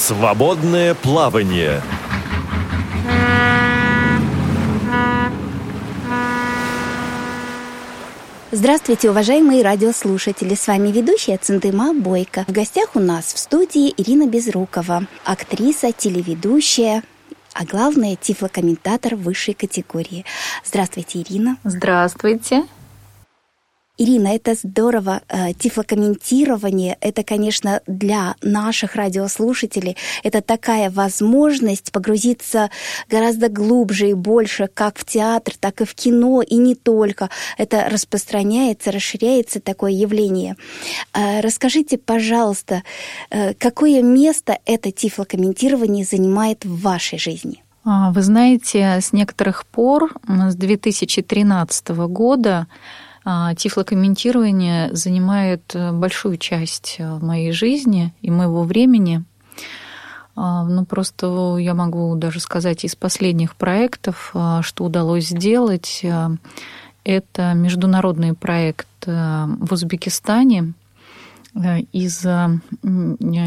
Свободное плавание. Здравствуйте, уважаемые радиослушатели! С вами ведущая Центыма Бойко. В гостях у нас в студии Ирина Безрукова, актриса, телеведущая, а главное, тифлокомментатор высшей категории. Здравствуйте, Ирина. Здравствуйте. Ирина, это здорово. Э, тифлокомментирование — это, конечно, для наших радиослушателей, это такая возможность погрузиться гораздо глубже и больше, как в театр, так и в кино, и не только. Это распространяется, расширяется такое явление. Э, расскажите, пожалуйста, э, какое место это тифлокомментирование занимает в вашей жизни? А, вы знаете, с некоторых пор, с 2013 года, тифлокомментирование занимает э, большую часть э, моей жизни и моего времени. А, ну, просто я могу даже сказать из последних проектов, а, что удалось сделать. Это международный проект э, в Узбекистане, Э, из-за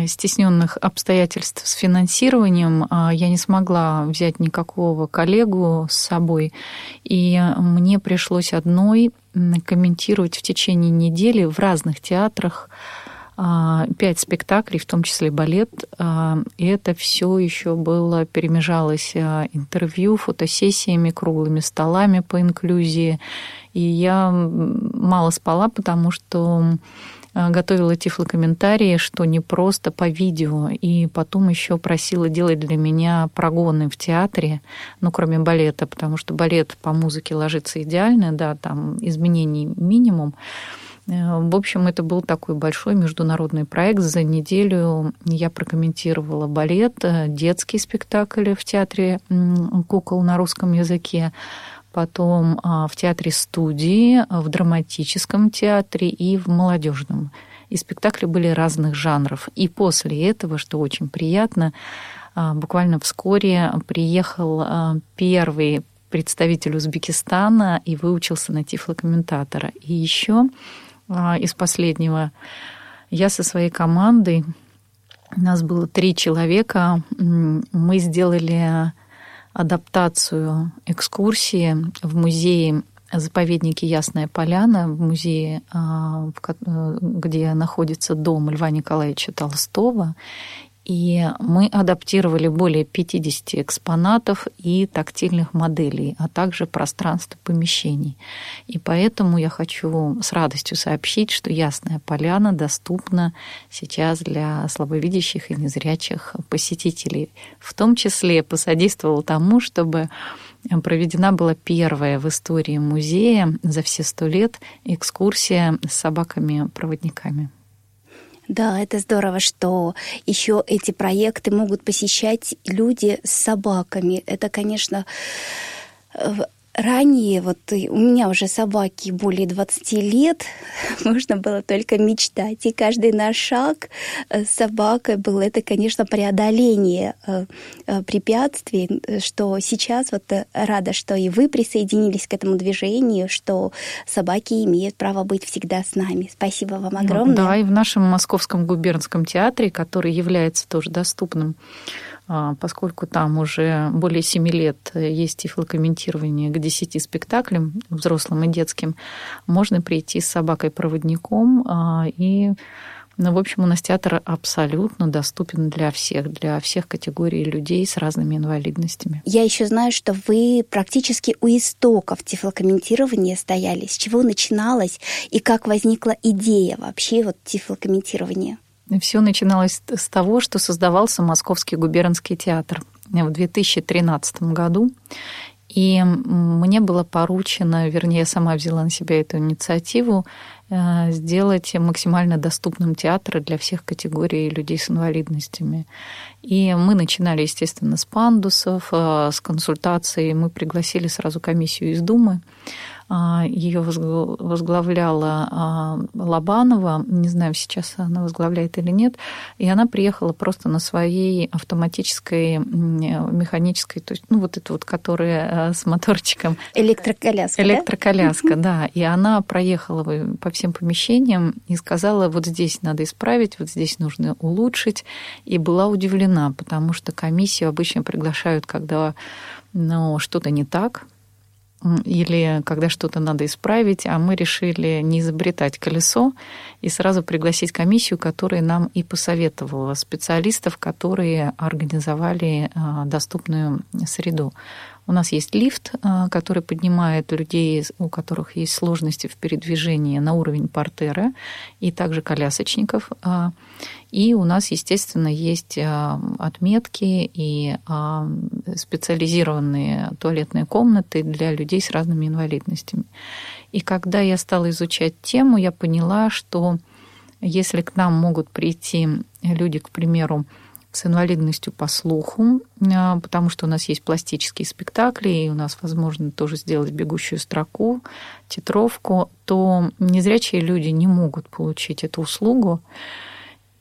стесненных обстоятельств с финансированием а, я не смогла взять никакого коллегу с собой, и мне пришлось одной комментировать в течение недели в разных театрах а, пять спектаклей, в том числе балет. А, и это все еще было перемежалось интервью, фотосессиями, круглыми столами по инклюзии. И я мало спала, потому что Э, готовила тифлокомментарии, что не просто по видео, и потом еще просила делать для меня прогоны в театре, ну, кроме балета, потому что балет по музыке ложится идеально, да, там изменений минимум. Э, в общем, это был такой большой международный проект. За неделю я прокомментировала балет, э, детский спектакль в театре кукол на русском языке, потом а, в театре студии, в драматическом театре и в молодежном. И спектакли были разных жанров. И после этого, что очень приятно, а, буквально вскоре приехал а, первый представитель Узбекистана и выучился на тифлокомментатора. И еще из последнего я со своей командой, у нас было три человека, мы сделали адаптацию экскурсии в музее заповеднике Ясная Поляна, в музее, а, где находится дом Льва Николаевича Толстого. И мы адаптировали более 50 экспонатов и тактильных моделей, а также пространство помещений. И поэтому я хочу с радостью сообщить, что Ясная Поляна доступна сейчас для слабовидящих и незрячих посетителей. В том числе посодействовал тому, чтобы проведена была первая в истории музея за все сто лет экскурсия с собаками-проводниками. Да, это здорово, что еще эти проекты могут посещать люди с собаками. Это, конечно, Ранее, вот у меня уже собаки более 20 лет, можно было только мечтать. И каждый наш шаг э, с собакой был это, конечно, преодоление э, э, препятствий, что сейчас вот рада, что и вы присоединились к этому движению, что собаки имеют право быть всегда с нами. Спасибо вам ну огромное. Да, и в нашем Московском губернском театре, который является тоже доступным поскольку там уже более семи лет есть тифлокомментирование к десяти спектаклям, взрослым и детским, можно прийти с собакой-проводником а, и ну, в общем, у нас театр абсолютно доступен для всех, для всех категорий людей с разными инвалидностями. Я еще знаю, что вы практически у истоков тифлокомментирования стояли. С чего начиналось и как возникла идея вообще вот тифлокомментирования? Все начиналось с того, что создавался Московский губернский театр в 2013 году. И мне было поручено, вернее, я сама взяла на себя эту инициативу, э, сделать максимально доступным театр для всех категорий людей с инвалидностями. И мы начинали, естественно, с пандусов, э, с консультаций. Мы пригласили сразу комиссию из Думы Ее возглавляла а, Лобанова, не знаю, сейчас она возглавляет или нет, и она приехала просто на своей автоматической механической, то есть, ну, вот это вот, которая э, с моторчиком. Электроколяска, Электроколяска, да? да. И она проехала по всем помещениям и сказала, вот здесь надо исправить, вот здесь нужно улучшить, и была удивлена, потому что комиссию обычно приглашают, когда ну, что-то не так, или когда что-то надо исправить, а мы решили не изобретать колесо и сразу пригласить комиссию, которая нам и посоветовала специалистов, которые организовали а, доступную среду. У нас есть лифт, а, который поднимает людей, у которых есть сложности в передвижении на уровень портера, и также колясочников. А, и у нас, естественно, есть а, отметки и специализированные туалетные комнаты для людей с разными инвалидностями. И когда я стала изучать тему, я поняла, что если к нам могут прийти люди, к примеру, с инвалидностью по слуху, а, потому что у нас есть пластические спектакли, и у нас возможно тоже сделать бегущую строку, титровку, то незрячие люди не могут получить эту услугу.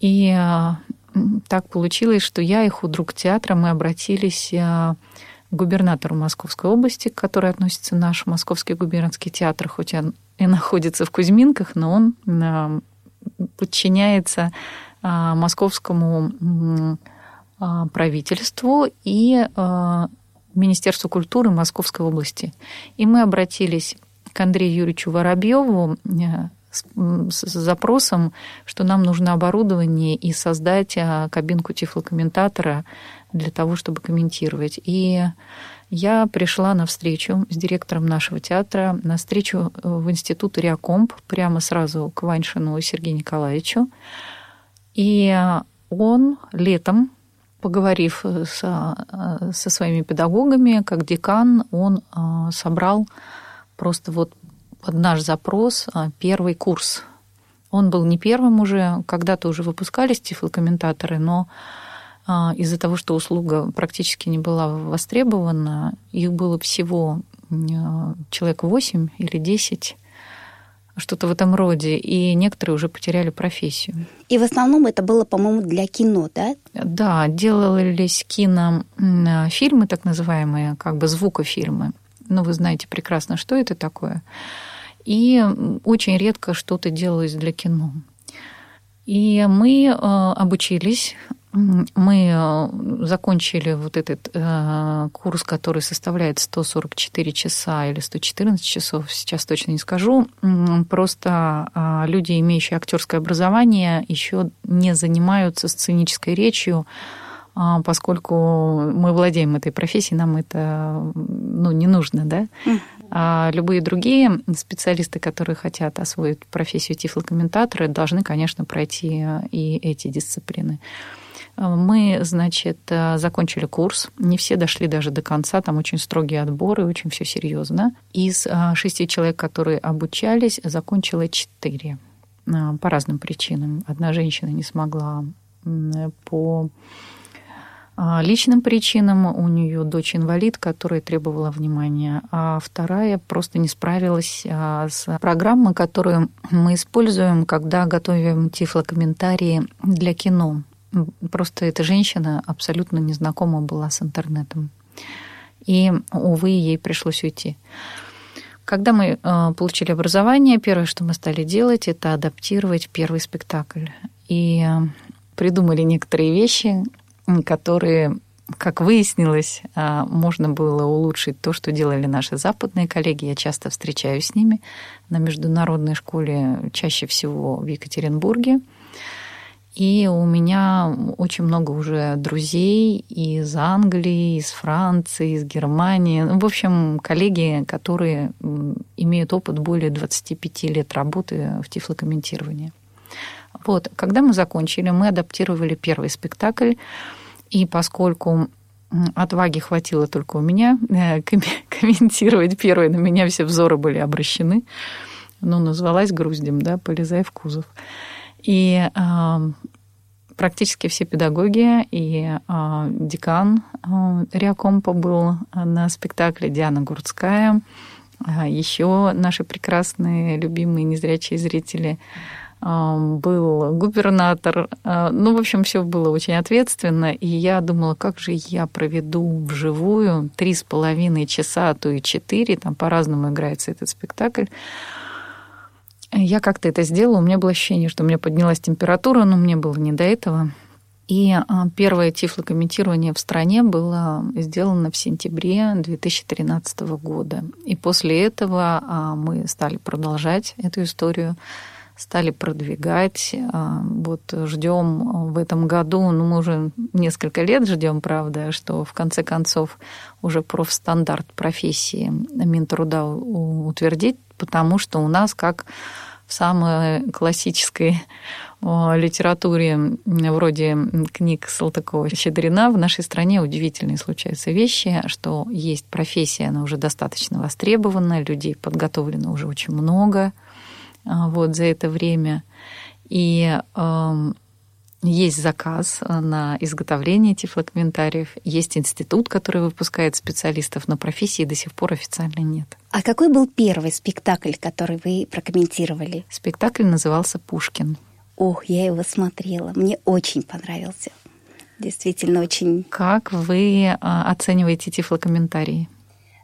И а, так получилось, что я и худрук театра, мы обратились а, к губернатору Московской области, к которой относится наш Московский губернский театр, хоть он и находится в Кузьминках, но он подчиняется московскому а, правительству и а, Министерству культуры Московской области. И мы обратились к Андрею Юрьевичу Воробьеву э, с запросом, что нам нужно оборудование и создать кабинку тифлокомментатора для того, чтобы комментировать. И я пришла на встречу с директором нашего театра, на встречу в институт Реакомп, прямо сразу к Ваншину Сергею Николаевичу. И он летом, поговорив со, со своими педагогами, как декан, он собрал просто вот под наш запрос первый курс. Он был не первым уже, когда-то уже выпускались тифлокомментаторы, но из-за того, что услуга практически не была востребована, их было всего человек 8 или 10 что-то в этом роде, и некоторые уже потеряли профессию. И в основном это было, по-моему, для кино, да? Да, делались кинофильмы, так называемые, как бы звукофильмы. Ну, вы знаете прекрасно, что это такое. И очень редко что-то делалось для кино. И мы э, обучились мы э, закончили вот этот э, курс, который составляет 144 часа или 114 часов, сейчас точно не скажу. Просто э, люди, имеющие актерское образование, еще не занимаются сценической речью, поскольку мы владеем этой профессией, нам это ну, не нужно, да? А любые другие специалисты, которые хотят освоить профессию тифлокомментатора, должны, конечно, пройти и эти дисциплины. Мы, значит, э, закончили курс. Не все дошли даже до конца. Там очень строгие отборы, очень все серьезно. Из э, шести человек, которые обучались, закончила четыре э, по разным причинам. Одна женщина не смогла по личным причинам. У нее дочь инвалид, которая требовала внимания, а вторая просто не справилась с программой, которую мы используем, когда готовим тифлокомментарии для кино. Просто эта женщина абсолютно незнакома была с интернетом. И, увы, ей пришлось уйти. Когда мы э, получили образование, первое, что мы стали делать, это адаптировать первый спектакль. И э, придумали некоторые вещи, которые, как выяснилось, э, можно было улучшить то, что делали наши западные коллеги. Я часто встречаюсь с ними на международной школе, чаще всего в Екатеринбурге. И у меня очень много уже друзей из Англии, из Франции, из Германии. Ну, в общем, коллеги, которые имеют опыт более 25 лет работы в тифлокомментировании. Вот, когда мы закончили, мы адаптировали первый спектакль, и поскольку отваги хватило только у меня э, комментировать первый, на меня все взоры были обращены, ну, назвалась груздем, да, полезай в кузов. И э, практически все педагоги и э, декан э, Риакомпа был на спектакле Диана Гурцкая. А еще наши прекрасные, любимые незрячие зрители был губернатор. Ну, в общем, все было очень ответственно. И я думала, как же я проведу вживую три с половиной часа, а то и четыре, там по-разному играется этот спектакль. Я как-то это сделала, у меня было ощущение, что у меня поднялась температура, но мне было не до этого. И а, первое тифлокомментирование в стране было сделано в сентябре 2013 года. И после этого а, мы стали продолжать эту историю, стали продвигать. А, вот ждем в этом году, ну мы уже несколько лет ждем, правда, что в конце концов уже профстандарт профессии Минтруда утвердить, потому что у нас как в самой классической литературе вроде книг Салтыкова-Щедрина в нашей стране удивительные случаются вещи, что есть профессия, она уже достаточно востребована, людей подготовлено уже очень много а, вот за это время. И э, есть заказ э, на изготовление тифлокомментариев, есть институт, который выпускает специалистов, но профессии до сих пор официально нет. А какой был первый спектакль, который вы прокомментировали? Спектакль назывался «Пушкин». Ох, я его смотрела. Мне очень понравился. Действительно очень... Как вы а, оцениваете тифлокомментарии?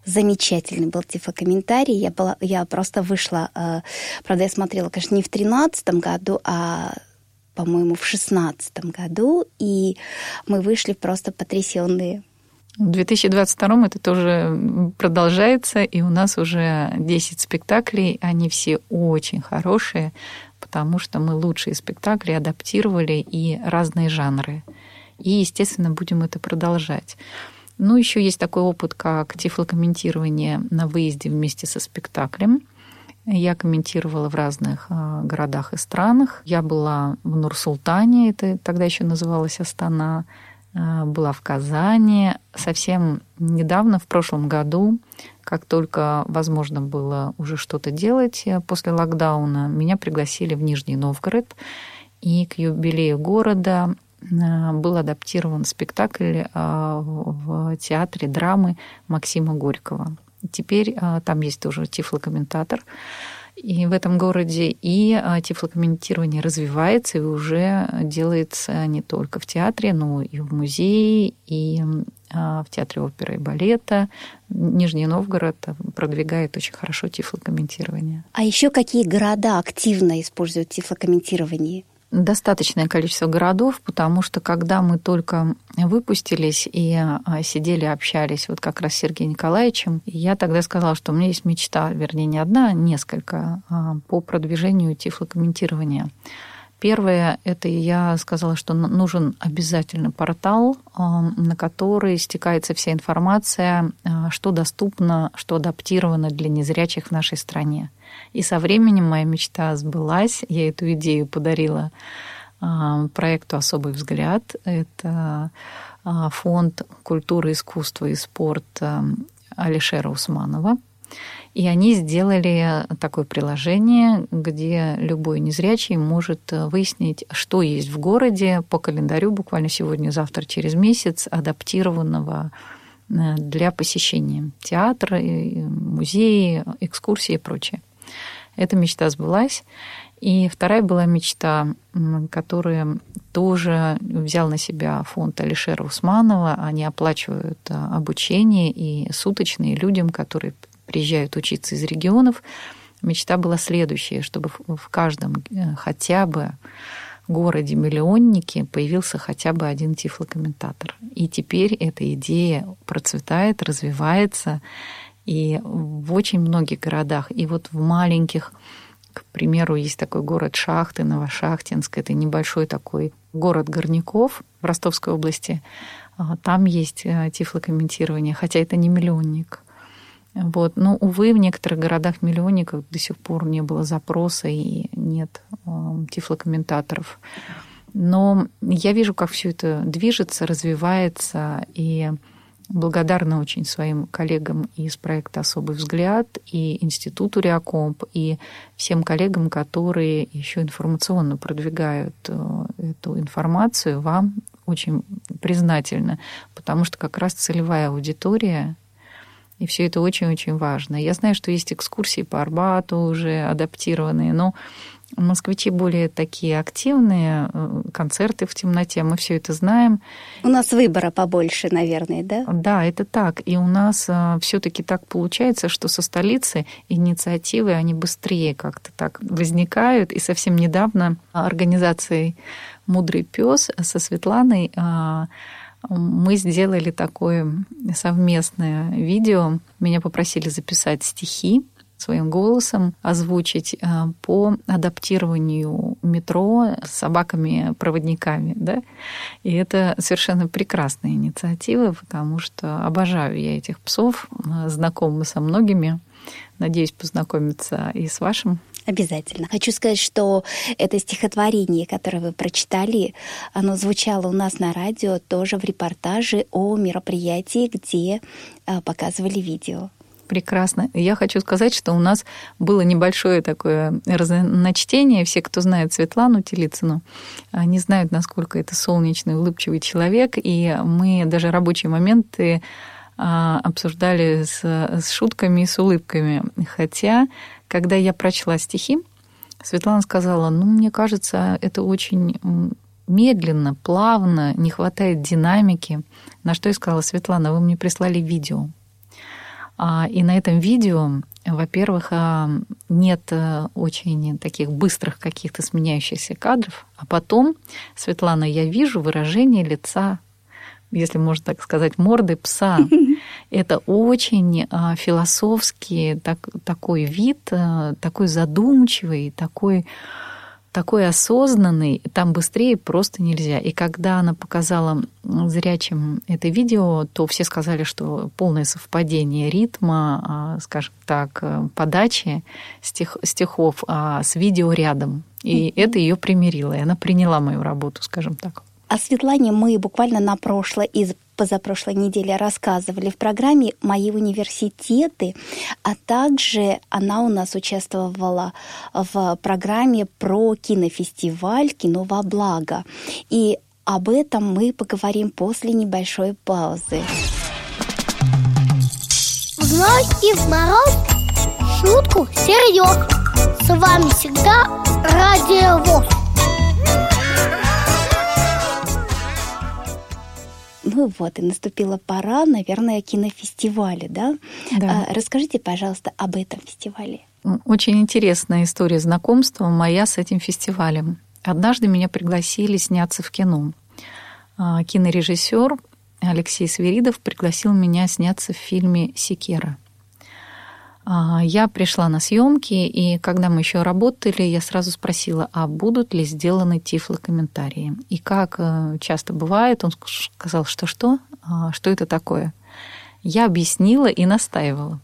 Замечательный был тифлокомментарий. Я, была, я просто вышла, э, правда, я смотрела, конечно, не в тринадцатом году, а по-моему, в шестнадцатом году, и мы вышли просто потрясенные. В 2022 это тоже продолжается, и у нас уже 10 спектаклей, они все очень хорошие, потому что мы лучшие спектакли адаптировали и разные жанры. И, естественно, будем это продолжать. Ну, еще есть такой опыт, как тифлокомментирование на выезде вместе со спектаклем – я комментировала в разных а, городах и странах. Я была в Нур-Султане, это тогда еще называлось Астана, а, была в Казани. Совсем недавно, в прошлом году, как только возможно было уже что-то делать э, после локдауна, меня пригласили в Нижний Новгород. И к юбилею города был адаптирован спектакль в театре драмы Максима Горького. Теперь а, там есть тоже тифлокомментатор и в этом городе, и тифлокомментирование развивается и уже делается не только в театре, но и в музее, и в театре оперы и балета. Нижний Новгород продвигает очень хорошо тифлокомментирование. А еще какие города активно используют тифлокомментирование? Достаточное количество городов, потому что когда мы только выпустились и а, сидели, общались вот как раз с Сергеем Николаевичем, я тогда сказала, что у меня есть мечта, вернее, не одна, а несколько, а, по продвижению тифлокомментирования. Первое, это я сказала, что нужен обязательно портал, на который стекается вся информация, что доступно, что адаптировано для незрячих в нашей стране. И со временем моя мечта сбылась. Я эту идею подарила а, проекту «Особый взгляд». Это а, фонд культуры, искусства и спорта Алишера Усманова. И они сделали такое приложение, где любой незрячий может выяснить, что есть в городе по календарю буквально сегодня, завтра, через месяц, адаптированного э, для посещения театра, музеи, экскурсии и прочее. Эта мечта сбылась. И вторая была мечта, которую тоже взял на себя фонд Алишера Усманова. Они оплачивают обучение и суточные людям, которые приезжают учиться из регионов. Мечта была следующая, чтобы в каждом э, хотя бы городе-миллионнике появился хотя бы один тифлокомментатор. И теперь эта идея процветает, развивается. И в очень многих городах, и вот в маленьких, к примеру, есть такой город Шахты, Новошахтинск, это небольшой такой город горняков в Ростовской области. А, там есть э, тифлокомментирование, хотя это не миллионник. Вот. Но, увы, в некоторых городах-миллионниках до сих пор не было запроса и нет э, тифлокомментаторов. Но я вижу, как все это движется, развивается, и благодарна очень своим коллегам из проекта «Особый взгляд» и Институту Реакомп, и всем коллегам, которые еще информационно продвигают э, эту информацию, вам очень признательна, потому что как раз целевая аудитория И все это очень-очень важно. Я знаю, что есть экскурсии по Арбату уже адаптированные, но Москвичи более такие активные, э, концерты в темноте, мы все это знаем. У нас выбора побольше, наверное, да? Да, это так. И у нас э, все-таки так получается, что со столицы инициативы, они быстрее как-то так возникают. И совсем недавно организацией «Мудрый пес» со Светланой э, мы сделали такое совместное видео. Меня попросили записать стихи своим голосом озвучить э, по адаптированию метро с собаками-проводниками. Да? И это совершенно прекрасная инициатива, потому что обожаю я этих псов, э, знакомы со многими. Надеюсь познакомиться и с вашим Обязательно. Хочу сказать, что это стихотворение, которое вы прочитали, оно звучало у нас на радио тоже в репортаже о мероприятии, где э, показывали видео. Прекрасно. Я хочу сказать, что у нас было небольшое такое разночтение. Все, кто знает Светлану Телицыну, не знают, насколько это солнечный, улыбчивый человек. И мы даже рабочие моменты а, обсуждали с, с шутками и с улыбками. Хотя, когда я прочла стихи, Светлана сказала, ну, мне кажется, это очень медленно, плавно, не хватает динамики. На что я сказала, Светлана, вы мне прислали видео. А, и на этом видео, во-первых, а, нет э, очень таких быстрых каких-то сменяющихся кадров, а потом, Светлана, я вижу выражение лица если можно так сказать, морды пса. Это очень а, философский так, такой вид, такой задумчивый, такой такой осознанный, там быстрее просто нельзя. И когда она показала зрячим это видео, то все сказали, что полное совпадение ритма, а, скажем так, подачи стих, стихов а с видео рядом. И это ее примирило, и она приняла мою работу, скажем так. О Светлане мы буквально на прошлой из позапрошлой неделе рассказывали в программе «Мои университеты», а также она у нас участвовала в программе про кинофестиваль «Кино во благо». И об этом мы поговорим после небольшой паузы. В зной и в мороз шутку серьез. С вами всегда Радио ВОЗ. Ну вот, и наступила пора, наверное, кинофестиваля, да? да. А, расскажите, пожалуйста, об этом фестивале. Очень интересная история знакомства моя с этим фестивалем. Однажды меня пригласили сняться в кино. А, кинорежиссер Алексей Свиридов пригласил меня сняться в фильме «Секера». А, я пришла на съемки, и когда мы еще работали, я сразу спросила, а будут ли сделаны тифлокомментарии. И как э, часто бывает, он сказал, что что, а, что это такое. Я объяснила и настаивала.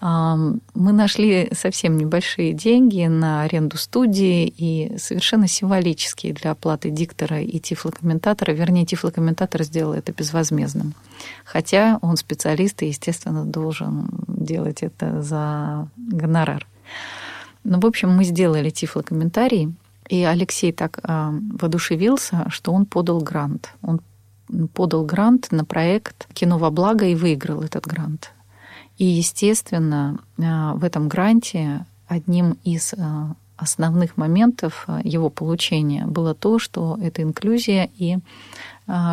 Мы нашли совсем небольшие деньги на аренду студии и совершенно символические для оплаты диктора и тифлокомментатора. Вернее, тифлокомментатор сделал это безвозмездным. Хотя он специалист и, естественно, должен делать это за гонорар. Ну, в общем, мы сделали тифлокомментарий, и Алексей так э, воодушевился, что он подал грант. Он подал грант на проект «Кино во благо» и выиграл этот грант. И, естественно, э, в этом гранте одним из э, основных моментов э, его получения было то, что это инклюзия и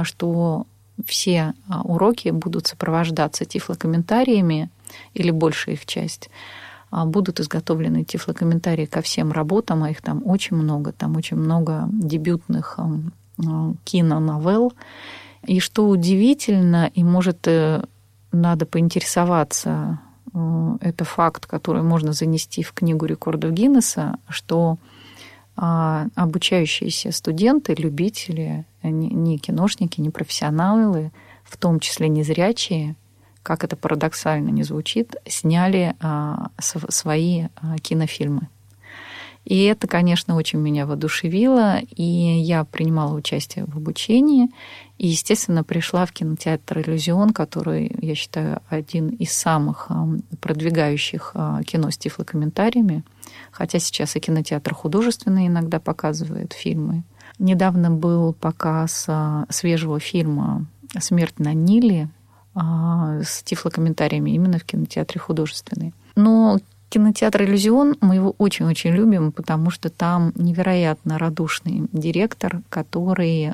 что все уроки будут сопровождаться тифлокомментариями или большая их часть будут изготовлены тифлокомментарии ко всем работам, а их там очень много, там очень много дебютных киноновелл. И что удивительно, и может надо поинтересоваться. Э, это факт, который можно занести в книгу рекордов Гиннесса, что а, обучающиеся студенты, любители, не киношники, не профессионалы, в том числе незрячие, как это парадоксально не звучит, сняли а, свои а, кинофильмы. И это, конечно, очень меня воодушевило, и я принимала участие в обучении, и, естественно, пришла в кинотеатр «Иллюзион», который, я считаю, один из самых продвигающих а, кино с тифлокомментариями, хотя сейчас и кинотеатр художественный иногда показывает фильмы. Недавно был показ а, свежего фильма «Смерть на Ниле», а, с тифлокомментариями именно в кинотеатре художественный. Но кинотеатр «Иллюзион» мы его очень-очень любим, потому что там невероятно радушный директор, который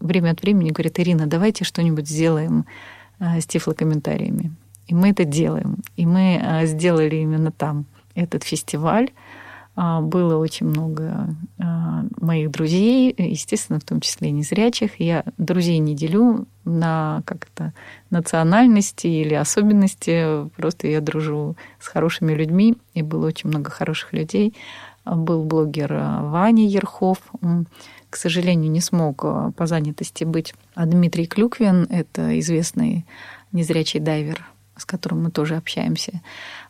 время от времени говорит, Ирина, давайте что-нибудь сделаем а, с тифлокомментариями. И мы это делаем. И мы а, сделали именно там этот фестиваль. А, было очень много а, моих друзей, естественно, в том числе незрячих. Я друзей не делю на как-то национальности или особенности. Просто я дружу с хорошими людьми, и было очень много хороших людей. Был блогер Ваня Ерхов. К сожалению, не смог по занятости быть. А Дмитрий Клюквин — это известный незрячий дайвер с которым мы тоже общаемся.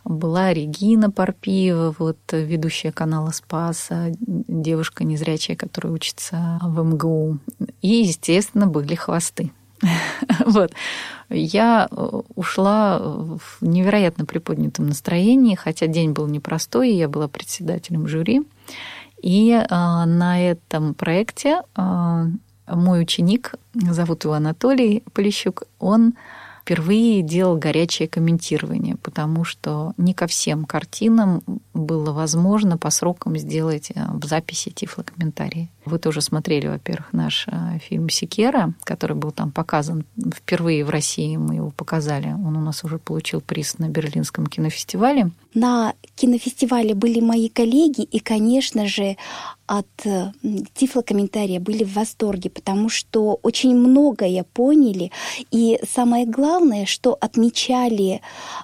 Была Регина Парпиева, вот ведущая канала «Спаса», девушка незрячая, которая учится в МГУ. И, естественно, были хвосты. Вот. Я ушла в невероятно приподнятом настроении, хотя день был непростой, я была председателем жюри. И а, на этом проекте а, мой ученик, зовут его Анатолий Полищук, он впервые делал горячее комментирование, потому что не ко всем картинам было возможно по срокам сделать э, в записи тифлокомментарии. Вы тоже смотрели, во-первых, наш э, фильм «Секера», который был там показан впервые в России, мы его показали. Он у нас уже получил приз на Берлинском кинофестивале. На кинофестивале были мои коллеги, и, конечно же, от э, тифлокомментария были в восторге, потому что очень многое поняли. И самое главное, что отмечали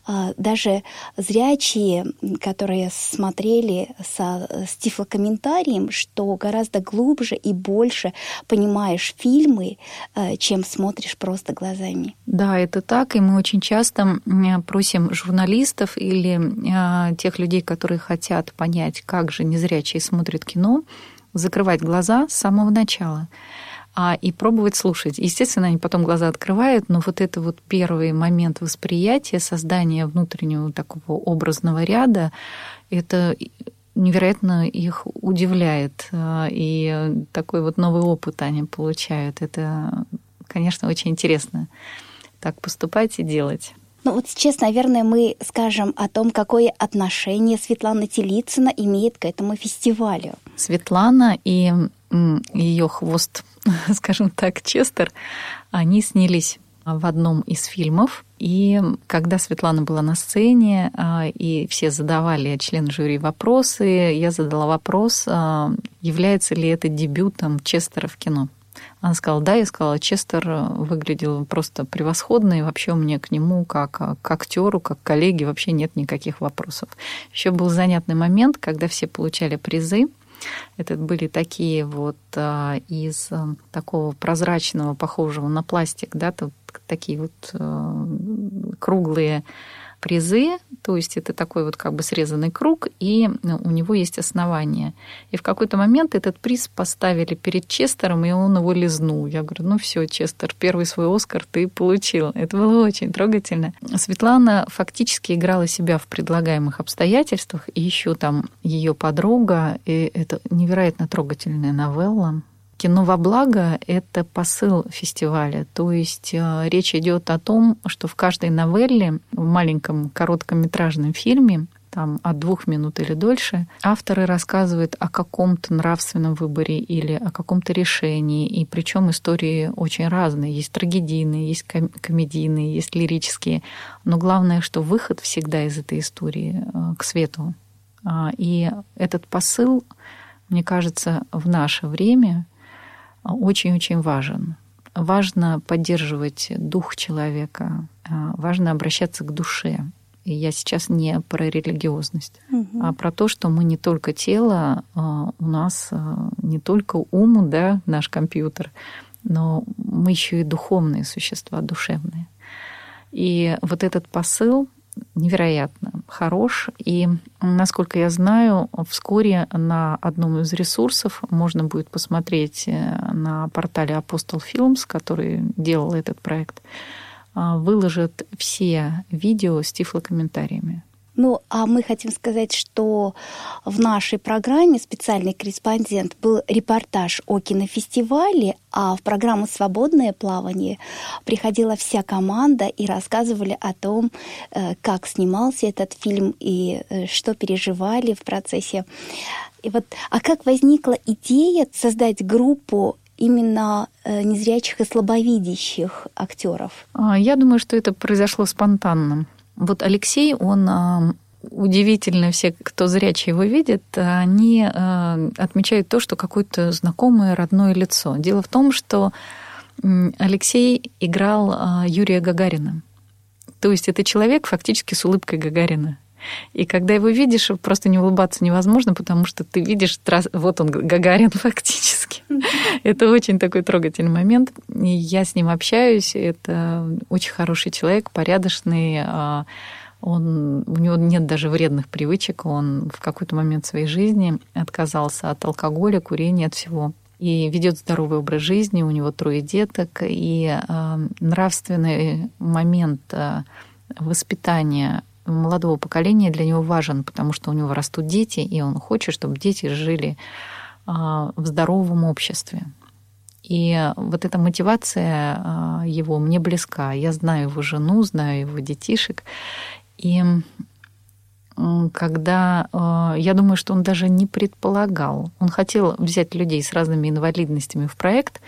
а, даже зрячие, которые смотрели со, с тифлокомментарием, что гораздо глубже и больше понимаешь фильмы, э, чем смотришь просто глазами. Да, это так, и мы очень часто просим журналистов или а, тех людей, которые хотят понять, как же незрячие смотрят кино, закрывать глаза с самого начала а, и пробовать слушать. Естественно, они потом глаза открывают, но вот это вот первый момент восприятия, создания внутреннего такого образного ряда, это невероятно их удивляет. А, и такой вот новый опыт они получают. Это, конечно, очень интересно так поступать и делать. Ну вот сейчас, наверное, мы скажем о том, какое отношение Светлана Телицына имеет к этому фестивалю. Светлана и ее хвост, скажем так, Честер, они снялись в одном из фильмов. И когда Светлана была на сцене, а, и все задавали член жюри вопросы, я задала вопрос, а, является ли это дебютом Честера в кино. Она сказала, да, я сказала, Честер э, выглядел просто превосходно, и вообще у меня к нему, как э, к актеру, как к коллеге, вообще нет никаких вопросов. Еще был занятный момент, когда все получали призы. Это были такие вот э, из такого прозрачного, похожего на пластик, да, такие вот круглые призы, то есть это такой вот как бы срезанный круг, и ну, у него есть основание. И в какой-то момент этот приз поставили перед Честером, и он его лизнул. Я говорю, ну все, Честер, первый свой Оскар ты получил. Это было очень трогательно. Светлана фактически играла себя в предлагаемых обстоятельствах, и еще там ее подруга, и это невероятно трогательная новелла, Кино во благо — это посыл фестиваля. То есть э, речь идет о том, что в каждой новелле, в маленьком короткометражном фильме, там от двух минут или дольше, авторы рассказывают о каком-то нравственном выборе или о каком-то решении. И причем истории очень разные. Есть трагедийные, есть комедийные, есть лирические. Но главное, что выход всегда из этой истории э, к свету. А, и этот посыл, мне кажется, в наше время очень-очень важен. Важно поддерживать дух человека, а, важно обращаться к душе. И я сейчас не про религиозность, угу. а про то, что мы не только тело, а, у нас а, не только ум, да, наш компьютер, но мы еще и духовные существа, душевные. И вот этот посыл невероятно хорош. И, насколько я знаю, вскоре на одном из ресурсов можно будет посмотреть э, на портале Apostle Films, который делал этот проект, а, выложат все видео с тифлокомментариями. Ну, а мы хотим сказать, что в нашей программе «Специальный корреспондент» был репортаж о кинофестивале, а в программу «Свободное плавание» приходила вся команда и рассказывали о том, э, как снимался этот фильм и э, что переживали в процессе. И вот, а как возникла идея создать группу именно э, незрячих и слабовидящих актеров? А, я думаю, что это произошло спонтанно. Вот Алексей, он а, удивительно, все, кто зрячий его видит, они а, отмечают то, что какое-то знакомое родное лицо. Дело в том, что Алексей играл Юрия Гагарина. То есть это человек фактически с улыбкой Гагарина. И когда его видишь, просто не улыбаться невозможно, потому что ты видишь, вот он, Гагарин фактически. Это очень такой трогательный момент. И я с ним общаюсь. Это очень хороший человек, порядочный. А, он, у него нет даже вредных привычек. Он в какой-то момент своей жизни отказался от алкоголя, курения, от всего и ведет здоровый образ жизни, у него трое деток, и э, нравственный момент э, воспитания молодого поколения для него важен, потому что у него растут дети, и он хочет, чтобы дети жили а, в здоровом обществе. И вот эта мотивация а, его мне близка. Я знаю его жену, знаю его детишек. И когда э, я думаю, что он даже не предполагал. Он хотел взять людей с разными инвалидностями в проект,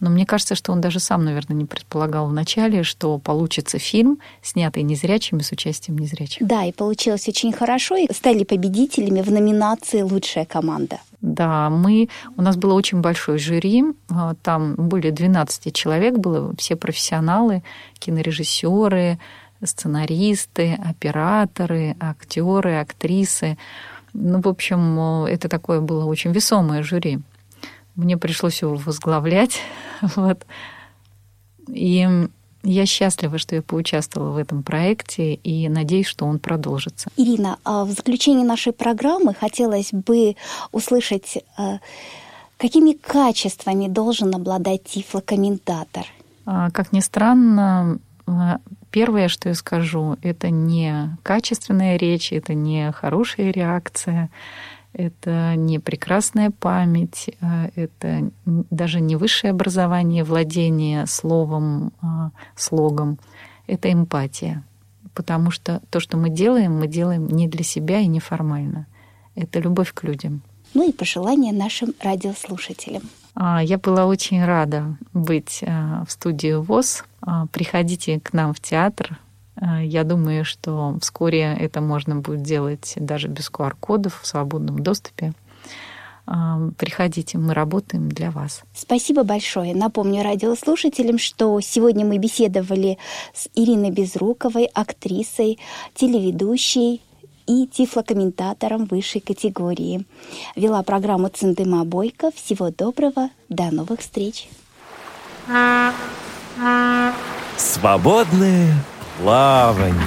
но мне кажется, что он даже сам, наверное, не предполагал вначале, что получится фильм, снятый незрячими с участием незрячих. Да, и получилось очень хорошо, и стали победителями в номинации «Лучшая команда». Да, мы, у нас было очень большое жюри, э, там более 12 человек было, все профессионалы, кинорежиссеры, сценаристы, операторы, актеры, актрисы. Ну, в общем, это такое было очень весомое жюри. Мне пришлось его возглавлять. Вот. И я счастлива, что я поучаствовала в этом проекте и надеюсь, что он продолжится. Ирина, а в заключении нашей программы хотелось бы услышать, э, какими качествами должен обладать тифлокомментатор? А, как ни странно, э, Первое, что я скажу, это не качественная речь, это не хорошая реакция, это не прекрасная память, а это даже не высшее образование, владение словом, а, слогом. Это эмпатия. Потому что то, что мы делаем, мы делаем не для себя и неформально. Это любовь к людям. Ну и пожелания нашим радиослушателям. А, я была очень рада быть в студии ВОЗ а, приходите к нам в театр. А, я думаю, что вскоре это можно будет делать даже без QR-кодов в свободном доступе. А, приходите, мы работаем для вас. Спасибо большое. Напомню радиослушателям, что сегодня мы беседовали с Ириной Безруковой, актрисой, телеведущей и тифлокомментатором высшей категории. Вела программу Циндыма Бойко. Всего доброго, до новых встреч. Свободное плавание.